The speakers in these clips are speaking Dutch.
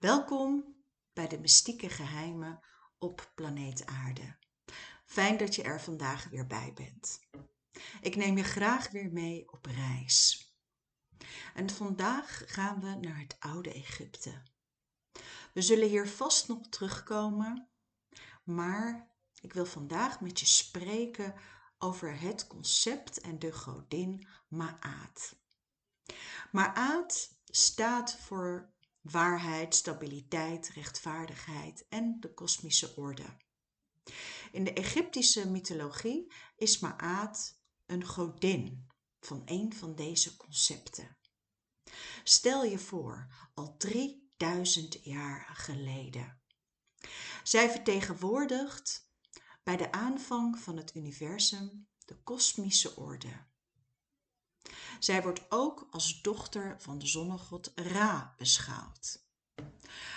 Welkom bij de mystieke geheimen op planeet Aarde. Fijn dat je er vandaag weer bij bent. Ik neem je graag weer mee op reis. En vandaag gaan we naar het oude Egypte. We zullen hier vast nog terugkomen, maar ik wil vandaag met je spreken over het concept en de godin Maat. Maat staat voor waarheid, stabiliteit, rechtvaardigheid en de kosmische orde. In de Egyptische mythologie is Maat een godin van een van deze concepten. Stel je voor, al 3000 jaar geleden. Zij vertegenwoordigt bij de aanvang van het universum de kosmische orde. Zij wordt ook als dochter van de zonnegod Ra beschouwd.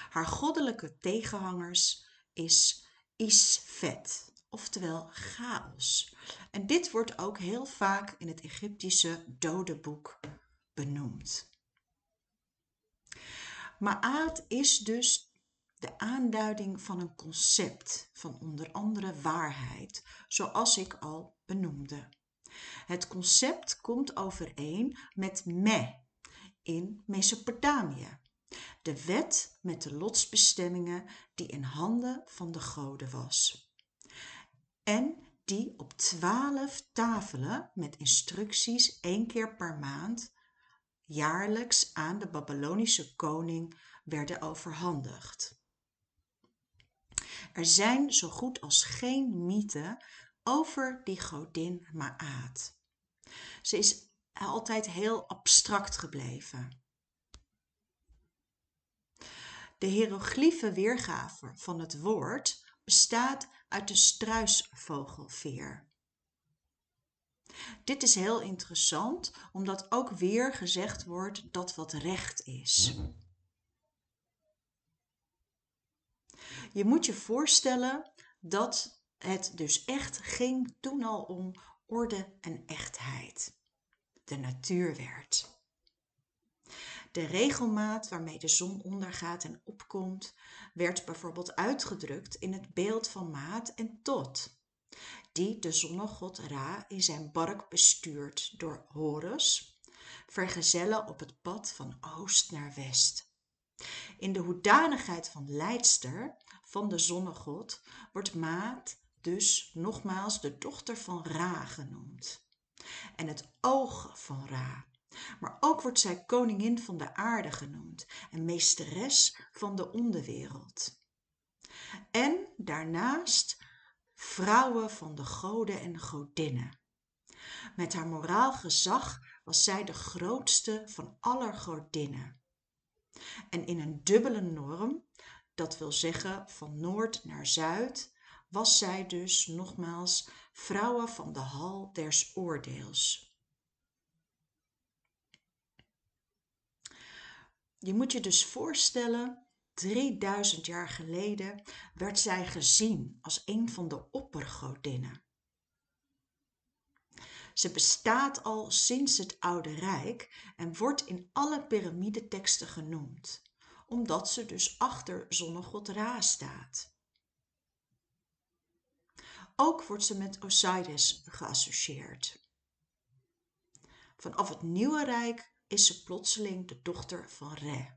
Haar goddelijke tegenhangers is Isfet, oftewel chaos. En dit wordt ook heel vaak in het Egyptische dodenboek benoemd. Ma'at is dus de aanduiding van een concept van onder andere waarheid, zoals ik al benoemde. Het concept komt overeen met me in Mesopotamië. De wet met de lotsbestemmingen die in handen van de goden was. En die op twaalf tafelen met instructies één keer per maand jaarlijks aan de Babylonische koning werden overhandigd. Er zijn zo goed als geen mythen over die godin Maat. Ze is altijd heel abstract gebleven. De hieroglyphe weergave van het woord bestaat uit de struisvogelveer. Dit is heel interessant, omdat ook weer gezegd wordt dat wat recht is. Je moet je voorstellen dat het dus echt ging toen al om orde en echtheid. De natuur werd. De regelmaat waarmee de zon ondergaat en opkomt, werd bijvoorbeeld uitgedrukt in het beeld van maat en tot, die de zonnegod Ra in zijn bark bestuurt door Horus, vergezellen op het pad van oost naar west. In de hoedanigheid van leidster van de zonnegod wordt Maat dus nogmaals de dochter van Ra genoemd. En het oog van Ra. Maar ook wordt zij koningin van de aarde genoemd en meesteres van de onderwereld. En daarnaast vrouwen van de goden en godinnen. Met haar moraal gezag was zij de grootste van aller godinnen. En in een dubbele norm, dat wil zeggen van noord naar zuid, was zij dus nogmaals vrouwen van de hal des oordeels. Je moet je dus voorstellen, 3000 jaar geleden werd zij gezien als een van de oppergodinnen. Ze bestaat al sinds het Oude Rijk en wordt in alle piramideteksten genoemd, omdat ze dus achter zonnegod Ra staat. Ook wordt ze met Osiris geassocieerd. Vanaf het Nieuwe Rijk is ze plotseling de dochter van Re.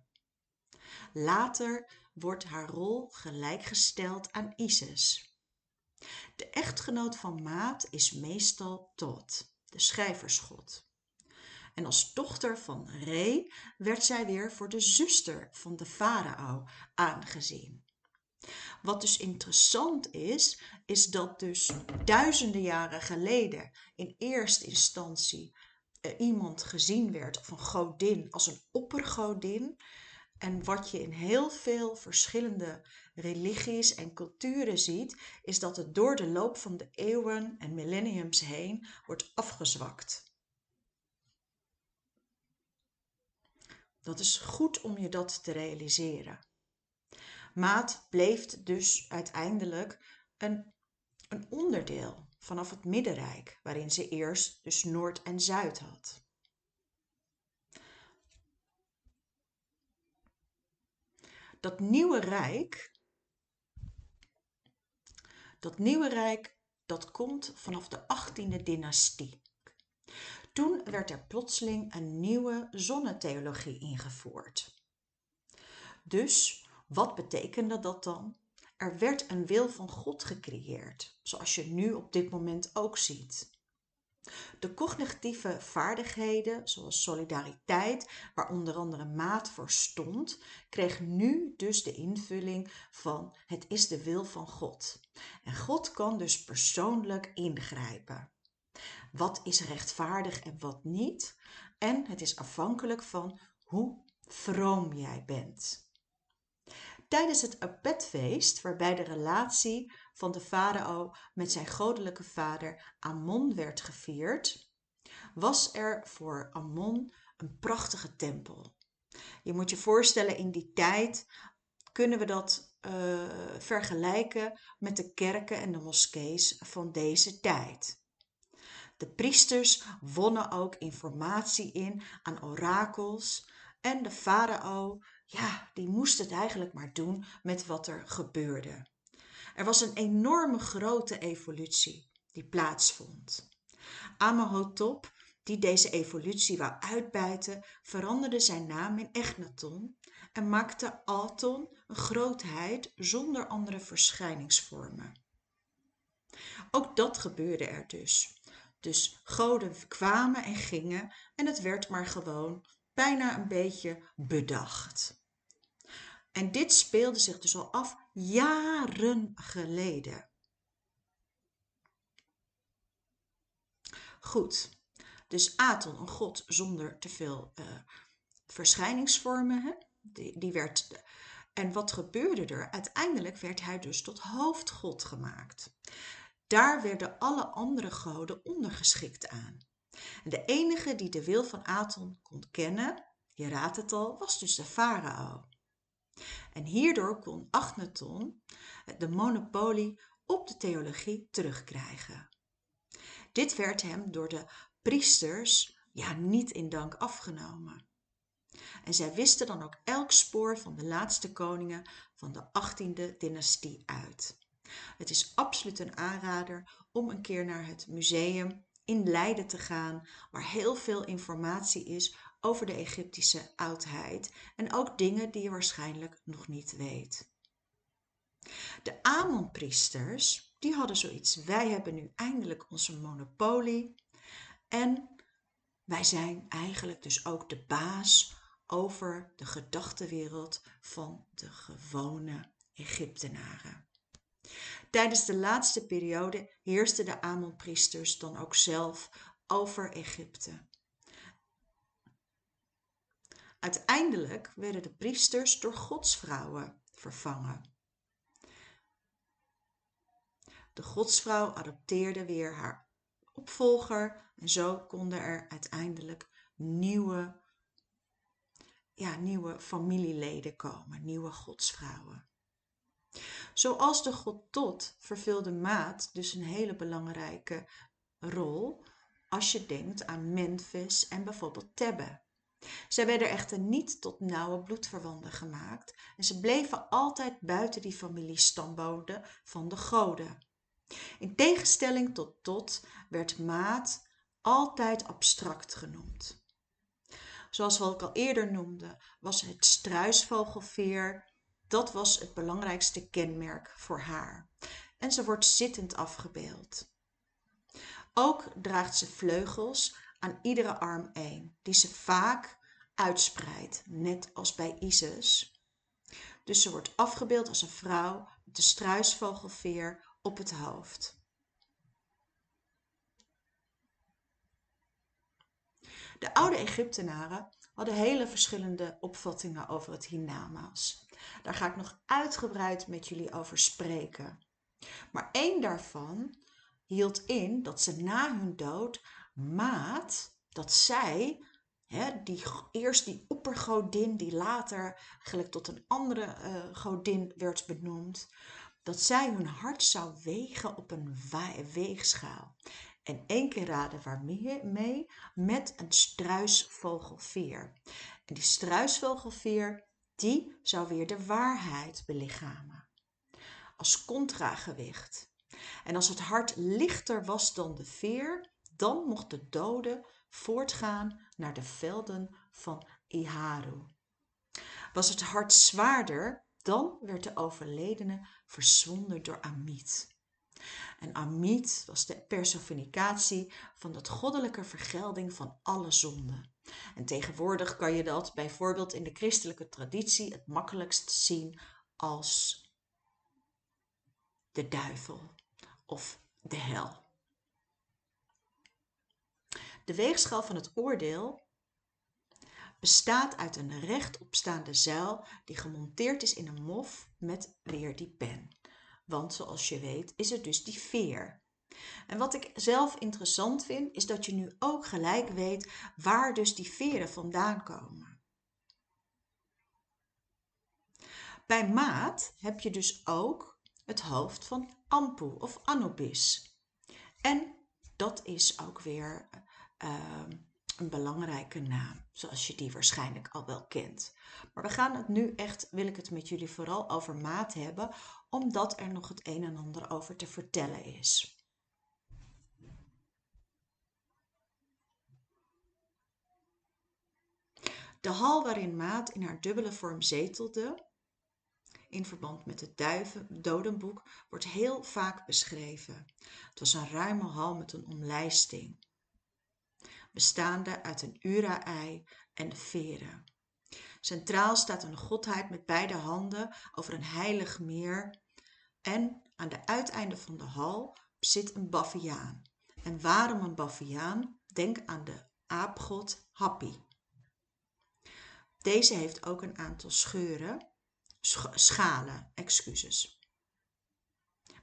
Later wordt haar rol gelijkgesteld aan Isis. De echtgenoot van Maat is meestal Tot, de schrijversgod. En als dochter van Re werd zij weer voor de zuster van de farao aangezien. Wat dus interessant is, is dat dus duizenden jaren geleden in eerste instantie uh, iemand gezien werd of een godin als een oppergodin. En wat je in heel veel verschillende religies en culturen ziet, is dat het door de loop van de eeuwen en millenniums heen wordt afgezwakt. Dat is goed om je dat te realiseren. Maat bleef dus uiteindelijk een, een onderdeel vanaf het Middenrijk, waarin ze eerst dus Noord en Zuid had. Dat nieuwe rijk, dat nieuwe rijk, dat komt vanaf de 18e dynastie. Toen werd er plotseling een nieuwe zonnetheologie ingevoerd. Dus wat betekende dat dan? Er werd een wil van God gecreëerd, zoals je nu op dit moment ook ziet. De cognitieve vaardigheden, zoals solidariteit, waar onder andere maat voor stond, kreeg nu dus de invulling van het is de wil van God. En God kan dus persoonlijk ingrijpen. Wat is rechtvaardig en wat niet? En het is afhankelijk van hoe vroom jij bent. Tijdens het Apetfeest, waarbij de relatie van de farao met zijn goddelijke vader Ammon werd gevierd, was er voor Ammon een prachtige tempel. Je moet je voorstellen, in die tijd kunnen we dat uh, vergelijken met de kerken en de moskees van deze tijd. De priesters wonnen ook informatie in aan orakels en de farao, ja, die moest het eigenlijk maar doen met wat er gebeurde. Er was een enorme grote evolutie die plaatsvond. Amenhotep, die deze evolutie wou uitbuiten, veranderde zijn naam in Echnaton en maakte Aton een grootheid zonder andere verschijningsvormen. Ook dat gebeurde er dus. Dus goden kwamen en gingen en het werd maar gewoon bijna een beetje bedacht. En dit speelde zich dus al af jaren geleden. Goed, dus Aton, een god zonder te veel uh, verschijningsvormen, hè? Die, die werd. En wat gebeurde er? Uiteindelijk werd hij dus tot hoofdgod gemaakt. Daar werden alle andere goden ondergeschikt aan. En de enige die de wil van Aton kon kennen, je raadt het al, was dus de farao. En hierdoor kon Agneton de monopolie op de theologie terugkrijgen. Dit werd hem door de priesters ja, niet in dank afgenomen. En zij wisten dan ook elk spoor van de laatste koningen van de 18e dynastie uit. Het is absoluut een aanrader om een keer naar het museum in Leiden te gaan, waar heel veel informatie is over de Egyptische oudheid en ook dingen die je waarschijnlijk nog niet weet. De Amon-priesters, die hadden zoiets, wij hebben nu eindelijk onze monopolie en wij zijn eigenlijk dus ook de baas over de gedachtenwereld van de gewone Egyptenaren. Tijdens de laatste periode heersten de Amon-priesters dan ook zelf over Egypte. Uiteindelijk werden de priesters door godsvrouwen vervangen. De godsvrouw adopteerde weer haar opvolger en zo konden er uiteindelijk nieuwe, ja, nieuwe familieleden komen, nieuwe godsvrouwen. Zoals de god Tot vervulde Maat dus een hele belangrijke rol als je denkt aan Memphis en bijvoorbeeld Tebbe. Zij werden echter niet tot nauwe bloedverwanten gemaakt en ze bleven altijd buiten die familiestamboden van de goden. In tegenstelling tot Tot werd Maat altijd abstract genoemd. Zoals wat ik al eerder noemde, was het struisvogelveer dat was het belangrijkste kenmerk voor haar. En ze wordt zittend afgebeeld. Ook draagt ze vleugels aan iedere arm één, die ze vaak uitspreidt, net als bij Isis. Dus ze wordt afgebeeld als een vrouw met de struisvogelveer op het hoofd. De oude Egyptenaren hadden hele verschillende opvattingen over het hiernamaals. Daar ga ik nog uitgebreid met jullie over spreken. Maar één daarvan hield in dat ze na hun dood maat, dat zij, hè, die, eerst die oppergodin die later gelijk tot een andere uh, godin werd benoemd, dat zij hun hart zou wegen op een weegschaal. En één keer raden waarmee? Mee met een struisvogelveer. En die struisvogelveer die zou weer de waarheid belichamen. Als contragewicht. En als het hart lichter was dan de veer, dan mocht de dode voortgaan naar de velden van Iharu. Was het hart zwaarder, dan werd de overledene verswonden door Amit. En Amit was de personificatie van de goddelijke vergelding van alle zonden. En tegenwoordig kan je dat bijvoorbeeld in de christelijke traditie het makkelijkst zien als de duivel of de hel. De weegschaal van het oordeel bestaat uit een rechtopstaande zuil die gemonteerd is in een mof met weer die pen. Want zoals je weet is er dus die veer. En wat ik zelf interessant vind, is dat je nu ook gelijk weet waar dus die veren vandaan komen. Bij maat heb je dus ook het hoofd van Ampu of Anubis. En dat is ook weer uh, een belangrijke naam, zoals je die waarschijnlijk al wel kent. Maar we gaan het nu echt, wil ik het met jullie vooral over maat hebben, omdat er nog het een en ander over te vertellen is. De hal waarin Maat in haar dubbele vorm zetelde, in verband met het duiven, dodenboek, wordt heel vaak beschreven. Het was een ruime hal met een omlijsting bestaande uit een ura-ei en veren. Centraal staat een godheid met beide handen over een heilig meer en aan de uiteinden van de hal zit een baviaan. En waarom een baviaan? Denk aan de aapgod Happy. Deze heeft ook een aantal scheuren, schalen, excuses.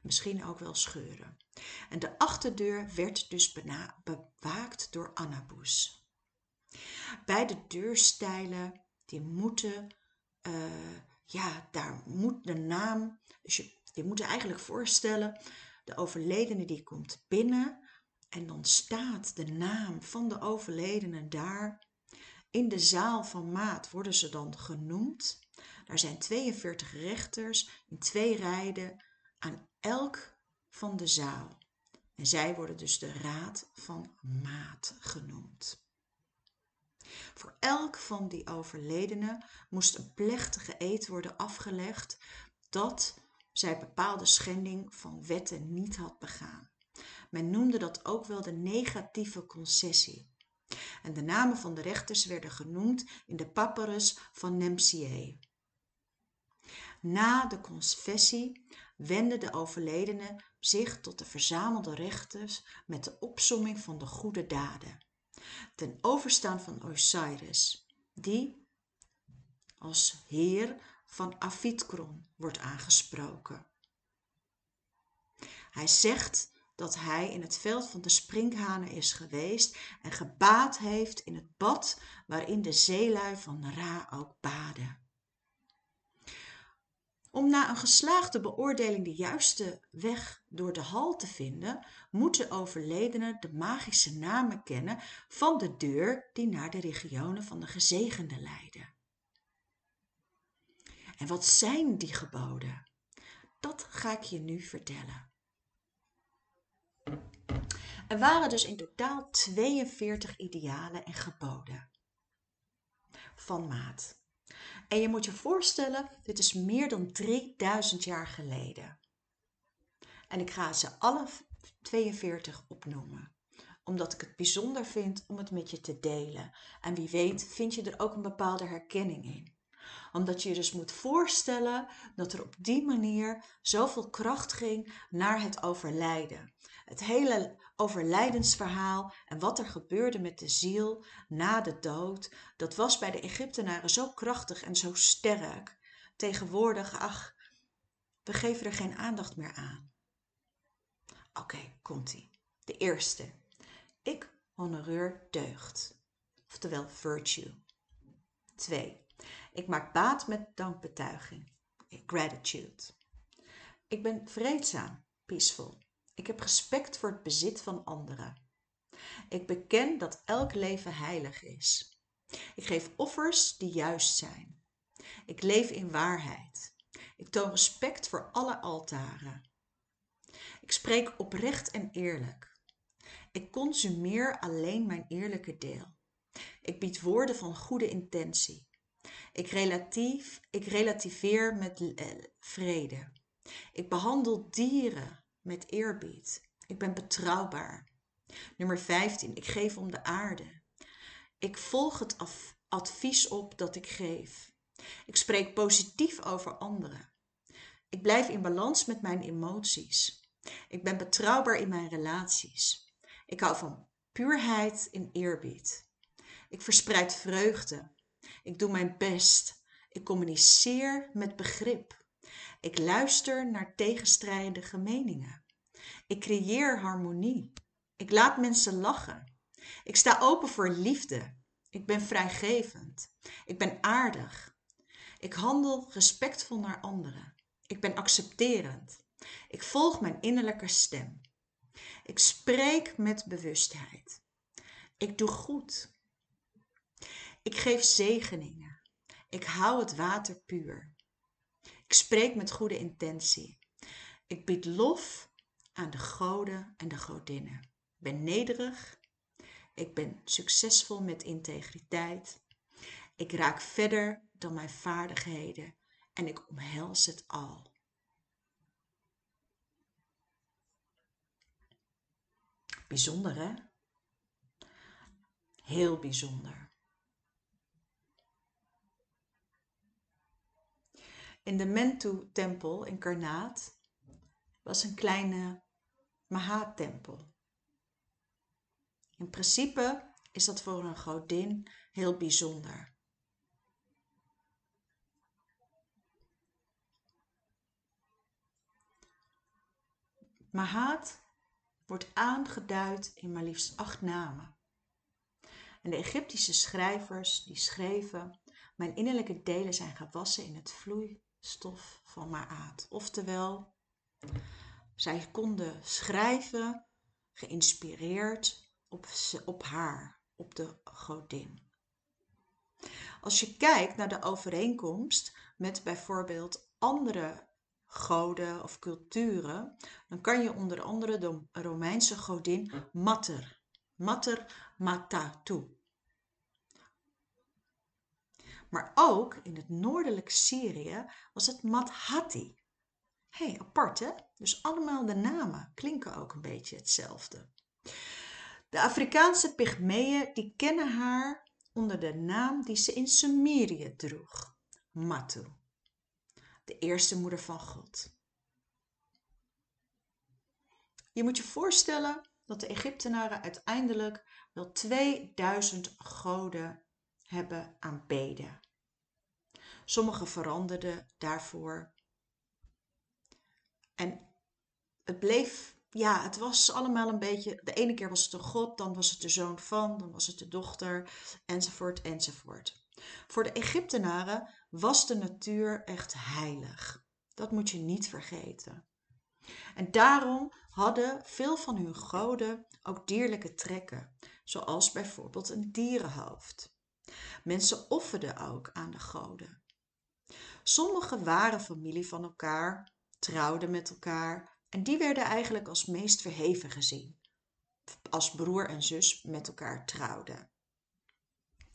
Misschien ook wel scheuren. En de achterdeur werd dus bewaakt door Annabus. Beide deurstijlen, die moeten, uh, ja, daar moet de naam, dus je, moet je eigenlijk voorstellen, de overledene die komt binnen en dan staat de naam van de overledene daar. In de zaal van Maat worden ze dan genoemd. Daar zijn 42 rechters in twee rijden aan elk van de zaal. En zij worden dus de Raad van Maat genoemd. Voor elk van die overledenen moest een plechtige eed worden afgelegd dat zij bepaalde schending van wetten niet had begaan. Men noemde dat ook wel de negatieve concessie. En de namen van de rechters werden genoemd in de papyrus van Nemsier. Na de confessie wendde de overledene zich tot de verzamelde rechters met de opsomming van de goede daden. Ten overstaan van Osiris, die als heer van Afitkron wordt aangesproken. Hij zegt dat hij in het veld van de sprinkhanen is geweest en gebaat heeft in het bad waarin de zeelui van Ra ook baden. Om na een geslaagde beoordeling de juiste weg door de hal te vinden, moet de overledene de magische namen kennen van de deur die naar de regionen van de gezegende leiden. En wat zijn die geboden? Dat ga ik je nu vertellen. Er waren dus in totaal 42 idealen en geboden van maat. En je moet je voorstellen, dit is meer dan 3000 jaar geleden. En ik ga ze alle 42 opnoemen, omdat ik het bijzonder vind om het met je te delen. En wie weet vind je er ook een bepaalde herkenning in omdat je je dus moet voorstellen dat er op die manier zoveel kracht ging naar het overlijden. Het hele overlijdensverhaal en wat er gebeurde met de ziel na de dood, dat was bij de Egyptenaren zo krachtig en zo sterk. Tegenwoordig, ach, we geven er geen aandacht meer aan. Oké, komt-ie. De eerste. Ik honoreer deugd, oftewel virtue. 2. Ik maak baat met dankbetuiging, gratitude. Ik ben vreedzaam, peaceful. Ik heb respect voor het bezit van anderen. Ik beken dat elk leven heilig is. Ik geef offers die juist zijn. Ik leef in waarheid. Ik toon respect voor alle altaren. Ik spreek oprecht en eerlijk. Ik consumeer alleen mijn eerlijke deel. Ik bied woorden van goede intentie. Ik, relatief, ik relativeer met eh, vrede. Ik behandel dieren met eerbied. Ik ben betrouwbaar. Nummer 15. Ik geef om de aarde. Ik volg het advies op dat ik geef. Ik spreek positief over anderen. Ik blijf in balans met mijn emoties. Ik ben betrouwbaar in mijn relaties. Ik hou van puurheid in eerbied. Ik verspreid vreugde. Ik doe mijn best. Ik communiceer met begrip. Ik luister naar tegenstrijdige meningen. Ik creëer harmonie. Ik laat mensen lachen. Ik sta open voor liefde. Ik ben vrijgevend. Ik ben aardig. Ik handel respectvol naar anderen. Ik ben accepterend. Ik volg mijn innerlijke stem. Ik spreek met bewustheid. Ik doe goed. Ik geef zegeningen. Ik hou het water puur. Ik spreek met goede intentie. Ik bied lof aan de goden en de godinnen. Ik ben nederig. Ik ben succesvol met integriteit. Ik raak verder dan mijn vaardigheden en ik omhels het al. Bijzonder hè? Heel bijzonder. In de Mentu-tempel in Karnaat was een kleine Mahatempel. In principe is dat voor een godin heel bijzonder. Mahat wordt aangeduid in maar liefst acht namen. En de Egyptische schrijvers die schreven, mijn innerlijke delen zijn gewassen in het vloeistof van Maat. Oftewel, zij konden schrijven geïnspireerd op, op haar, op de godin. Als je kijkt naar de overeenkomst met bijvoorbeeld andere goden of culturen, dan kan je onder andere de Romeinse godin Mater, Mater Matatu. Maar ook in het noordelijke Syrië was het Mathati. Hé, hey, apart hè? Dus allemaal de namen klinken ook een beetje hetzelfde. De Afrikaanse Pygmeeën die kennen haar onder de naam die ze in Sumerië droeg, Matu de eerste moeder van God. Je moet je voorstellen dat de Egyptenaren uiteindelijk wel 2000 goden hebben aanbeden. Sommigen veranderden daarvoor. En het bleef, ja, het was allemaal een beetje, de ene keer was het een god, dan was het de zoon van, dan was het de dochter, enzovoort, enzovoort. Voor de Egyptenaren was de natuur echt heilig. Dat moet je niet vergeten. En daarom hadden veel van hun goden ook dierlijke trekken, zoals bijvoorbeeld een dierenhoofd. Mensen offerden ook aan de goden. Sommigen waren familie van elkaar, trouwden met elkaar en die werden eigenlijk als meest verheven gezien, als broer en zus met elkaar trouwden.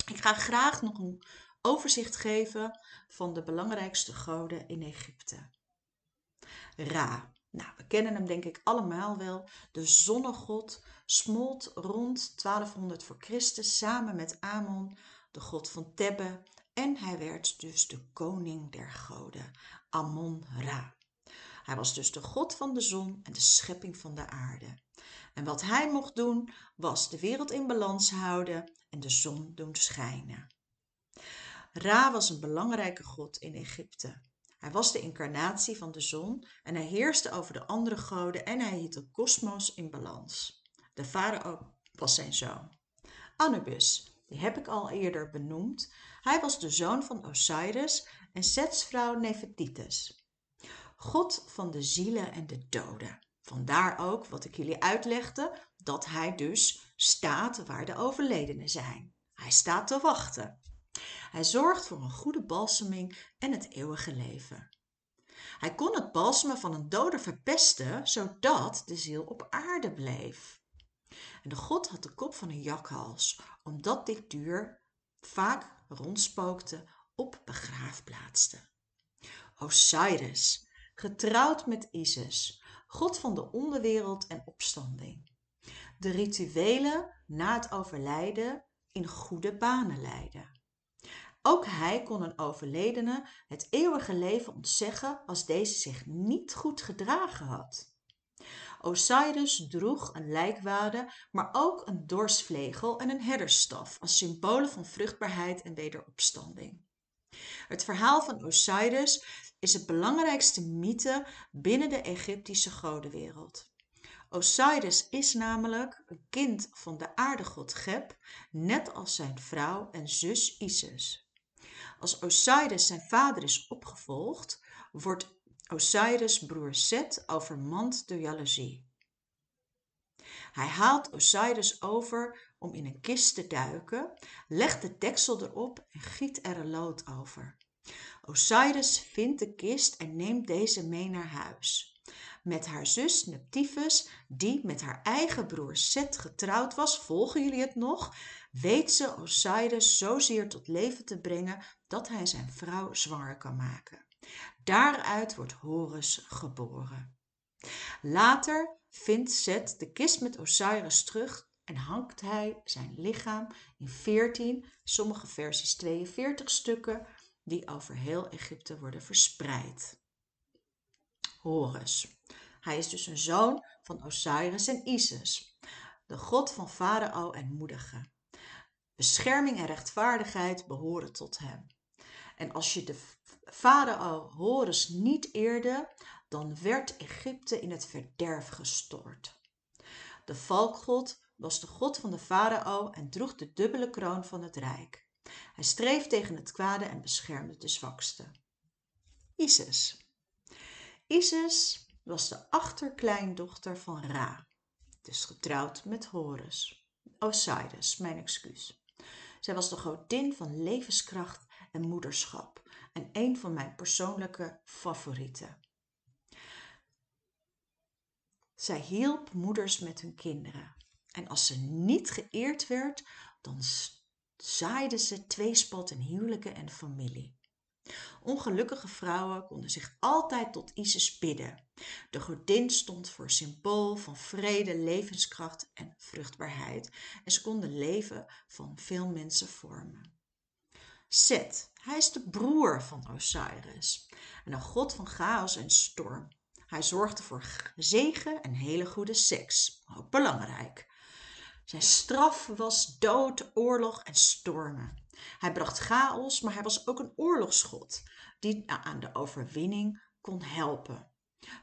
Ik ga graag nog een overzicht geven van de belangrijkste goden in Egypte. Ra. Nou, we kennen hem denk ik allemaal wel. De zonnegod smolt rond 1200 voor Christus samen met Amon, de god van Tebbe, en hij werd dus de koning der goden, Amon-Ra. Hij was dus de god van de zon en de schepping van de aarde. En wat hij mocht doen, was de wereld in balans houden en de zon doen schijnen. Ra was een belangrijke god in Egypte. Hij was de incarnatie van de zon en hij heerste over de andere goden en hij hield de kosmos in balans. De farao was zijn zoon. Anubis, die heb ik al eerder benoemd. Hij was de zoon van Osiris en Sets vrouw. God van de zielen en de doden. Vandaar ook wat ik jullie uitlegde, dat hij dus staat waar de overledenen zijn. Hij staat te wachten. Hij zorgt voor een goede balseming en het eeuwige leven. Hij kon het balsemen van een dode verpesten, zodat de ziel op aarde bleef. En de god had de kop van een jakhals, omdat dit duur vaak rondspookte op begraafplaatsen. Osiris, getrouwd met Isis, god van de onderwereld en opstanding. De rituelen na het overlijden in goede banen leiden. Ook hij kon een overledene het eeuwige leven ontzeggen als deze zich niet goed gedragen had. Osiris droeg een lijkwade, maar ook een dorsvlegel en een herdersstaf als symbolen van vruchtbaarheid en wederopstanding. Het verhaal van Osiris is het belangrijkste mythe binnen de Egyptische godenwereld. Osiris is namelijk een kind van de aardegod Geb, net als zijn vrouw en zus Isis. Als Osiris zijn vader is opgevolgd, wordt Osiris' broer Set overmand door jaloezie. Hij haalt Osiris over om in een kist te duiken, legt de deksel erop en giet er een lood over. Osiris vindt de kist en neemt deze mee naar huis. Met haar zus Neptivus, die met haar eigen broer Set getrouwd was, volgen jullie het nog, weet ze Osiris zozeer tot leven te brengen dat hij zijn vrouw zwanger kan maken. Daaruit wordt Horus geboren. Later vindt Set de kist met Osiris terug en hangt hij zijn lichaam in 14, sommige versies 42 stukken, die over heel Egypte worden verspreid. Horus. Hij is dus een zoon van Osiris en Isis, de god van farao en moedige. Bescherming en rechtvaardigheid behoren tot hem. En als je de farao Horus niet eerde, dan werd Egypte in het verderf gestort. De valkgod was de god van de farao en droeg de dubbele kroon van het rijk. Hij streef tegen het kwade en beschermde de zwakste. Isis. Isis was de achterkleindochter van Ra, dus getrouwd met Horus. Osiris, mijn excuus. Zij was de godin van levenskracht en moederschap en een van mijn persoonlijke favorieten. Zij hielp moeders met hun kinderen. En als ze niet geëerd werd, dan zaaide ze tweespalt in huwelijken en familie. Ongelukkige vrouwen konden zich altijd tot Isis bidden. De godin stond voor symbool van vrede, levenskracht en vruchtbaarheid. En ze konden leven van veel mensen vormen. Set, hij is de broer van Osiris en een god van chaos en storm. Hij zorgde voor zegen en hele goede seks, ook belangrijk. Zijn straf was dood, oorlog en stormen. Hij bracht chaos, maar hij was ook een oorlogsgod die aan de overwinning kon helpen.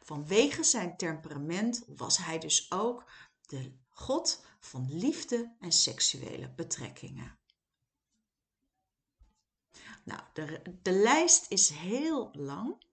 Vanwege zijn temperament was hij dus ook de god van liefde en seksuele betrekkingen. Nou, de, de lijst is heel lang.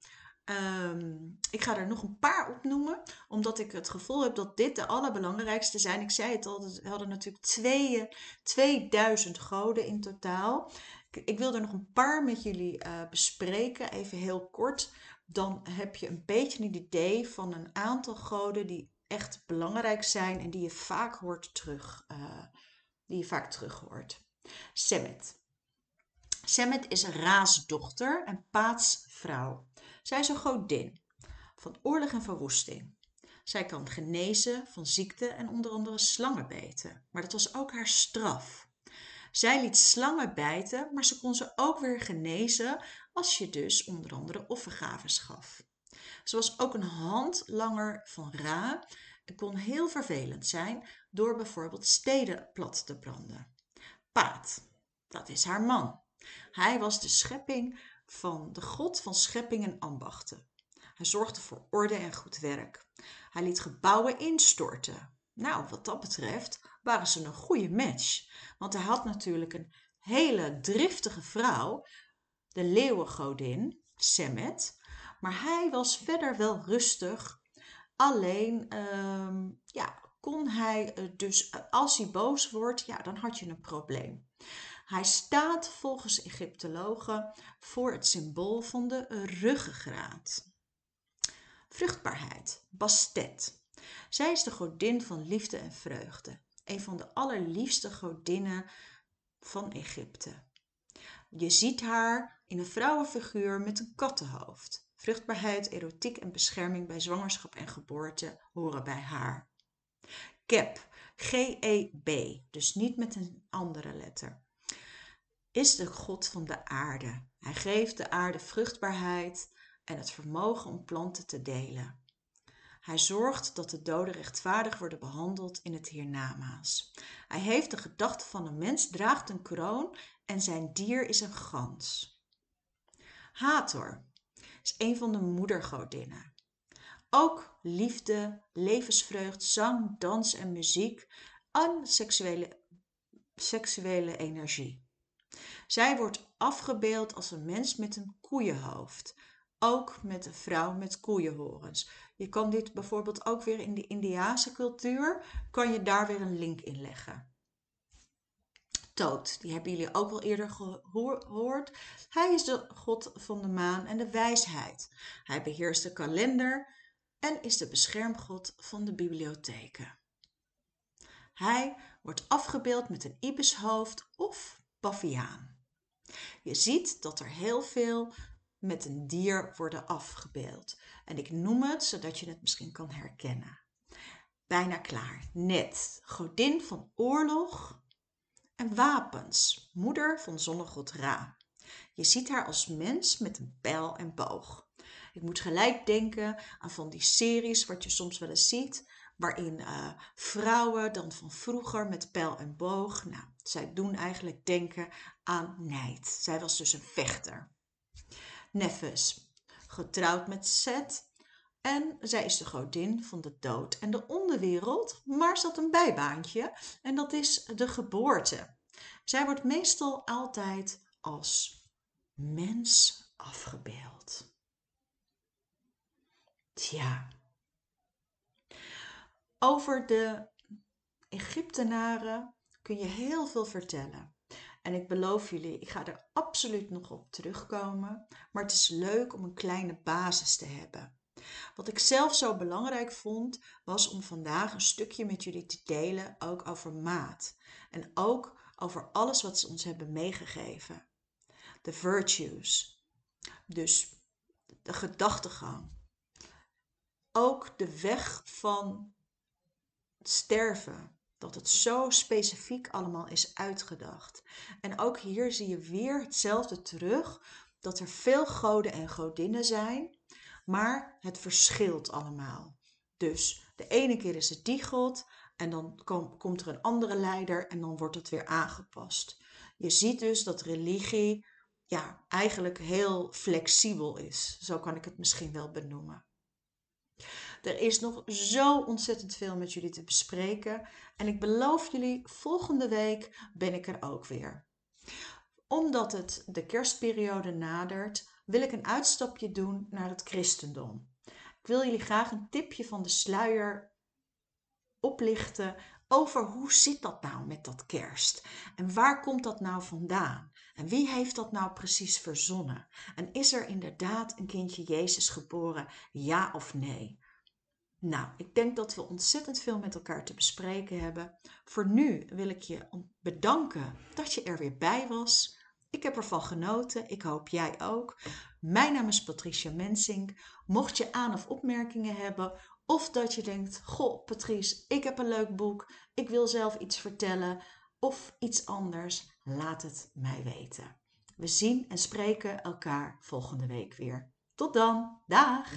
Ehm, ik ga er nog een paar opnoemen, omdat ik het gevoel heb dat dit de allerbelangrijkste zijn. Ik zei het al, we hadden natuurlijk twee, 2000 goden in totaal. Ik, ik, wil er nog een paar met jullie uh, bespreken, even heel kort. Dan heb je een beetje een idee van een aantal goden die echt belangrijk zijn en die je vaak hoort terug, uh, die je vaak terug hoort. Semet. Semet is Ra's dochter en Paats vrouw. Zij is een godin van oorlog en verwoesting. Zij kan genezen van ziekte en onder andere slangen bijten, maar dat was ook haar straf. Zij liet slangen bijten, maar ze kon ze ook weer genezen als je dus onder andere offergaves gaf. Ze was ook een handlanger van Ra en kon heel vervelend zijn door bijvoorbeeld steden plat te branden. Paat, dat is haar man. Hij was de schepping van de god van schepping en ambachten. Hij zorgde voor orde en goed werk. Hij liet gebouwen instorten. Nou, wat dat betreft waren ze een goede match. Want hij had natuurlijk een hele driftige vrouw, de leeuwengodin, Semet. Maar hij was verder wel rustig. Alleen, ehm, ja, kon hij dus, als hij boos wordt, ja, dan had je een probleem. Hij staat volgens Egyptologen voor het symbool van de ruggengraat. Vruchtbaarheid, Bastet. Zij is de godin van liefde en vreugde, een van de allerliefste godinnen van Egypte. Je ziet haar in een vrouwenfiguur met een kattenhoofd. Vruchtbaarheid, erotiek en bescherming bij zwangerschap en geboorte horen bij haar. Geb, G-E-B, dus niet met een andere letter, is de god van de aarde. Hij geeft de aarde vruchtbaarheid en het vermogen om planten te delen. Hij zorgt dat de doden rechtvaardig worden behandeld in het hiernamaals. Hij heeft de gedachte van een mens, draagt een kroon en zijn dier is een gans. Hathor is een van de moedergodinnen. Ook liefde, levensvreugd, zang, dans en muziek en seksuele, seksuele energie. Zij wordt afgebeeld als een mens met een koeienhoofd, ook met een vrouw met koeienhorens. Je kan dit bijvoorbeeld ook weer in de Indiaanse cultuur, kan je daar weer een link in leggen. Toot, die hebben jullie ook wel eerder gehoord. Hij is de god van de maan en de wijsheid. Hij beheerst de kalender en is de beschermgod van de bibliotheken. Hij wordt afgebeeld met een ibishoofd of paviaan. Je ziet dat er heel veel met een dier worden afgebeeld. En ik noem het zodat je het misschien kan herkennen. Bijna klaar. Net, godin van oorlog en wapens, moeder van zonnegod Ra. Je ziet haar als mens met een pijl en boog. Ik moet gelijk denken aan van die series wat je soms wel eens ziet, waarin uh, vrouwen dan van vroeger met pijl en boog, nou, zij doen eigenlijk denken aan nijd. Zij was dus een vechter. Nefes, getrouwd met Seth. En zij is de godin van de dood en de onderwereld, maar ze had een bijbaantje en dat is de geboorte. Zij wordt meestal altijd als mens afgebeeld. Tja. Over de Egyptenaren kun je heel veel vertellen. En ik beloof jullie, ik ga er absoluut nog op terugkomen. Maar het is leuk om een kleine basis te hebben. Wat ik zelf zo belangrijk vond, was om vandaag een stukje met jullie te delen, ook over maat. En ook over alles wat ze ons hebben meegegeven. De virtues. Dus de gedachtegang. Ook de weg van sterven dat het zo specifiek allemaal is uitgedacht. En ook hier zie je weer hetzelfde terug, dat er veel goden en godinnen zijn, maar het verschilt allemaal. Dus de ene keer is het die god en dan komt er een andere leider en dan wordt het weer aangepast. Je ziet dus dat religie ja, eigenlijk heel flexibel is. Zo kan ik het misschien wel benoemen. Er is nog zo ontzettend veel met jullie te bespreken. En ik beloof jullie, volgende week ben ik er ook weer. Omdat het de kerstperiode nadert, wil ik een uitstapje doen naar het christendom. Ik wil jullie graag een tipje van de sluier oplichten over hoe zit dat nou met dat kerst? En waar komt dat nou vandaan? En wie heeft dat nou precies verzonnen? En is er inderdaad een kindje Jezus geboren? Ja of nee? Nou, ik denk dat we ontzettend veel met elkaar te bespreken hebben. Voor nu wil ik je bedanken dat je er weer bij was. Ik heb ervan genoten. Ik hoop jij ook. Mijn naam is Patricia Mensink. Mocht je aan- of opmerkingen hebben, of dat je denkt: Goh, Patrice, ik heb een leuk boek. Ik wil zelf iets vertellen. Of iets anders, laat het mij weten. We zien en spreken elkaar volgende week weer. Tot dan. Dag!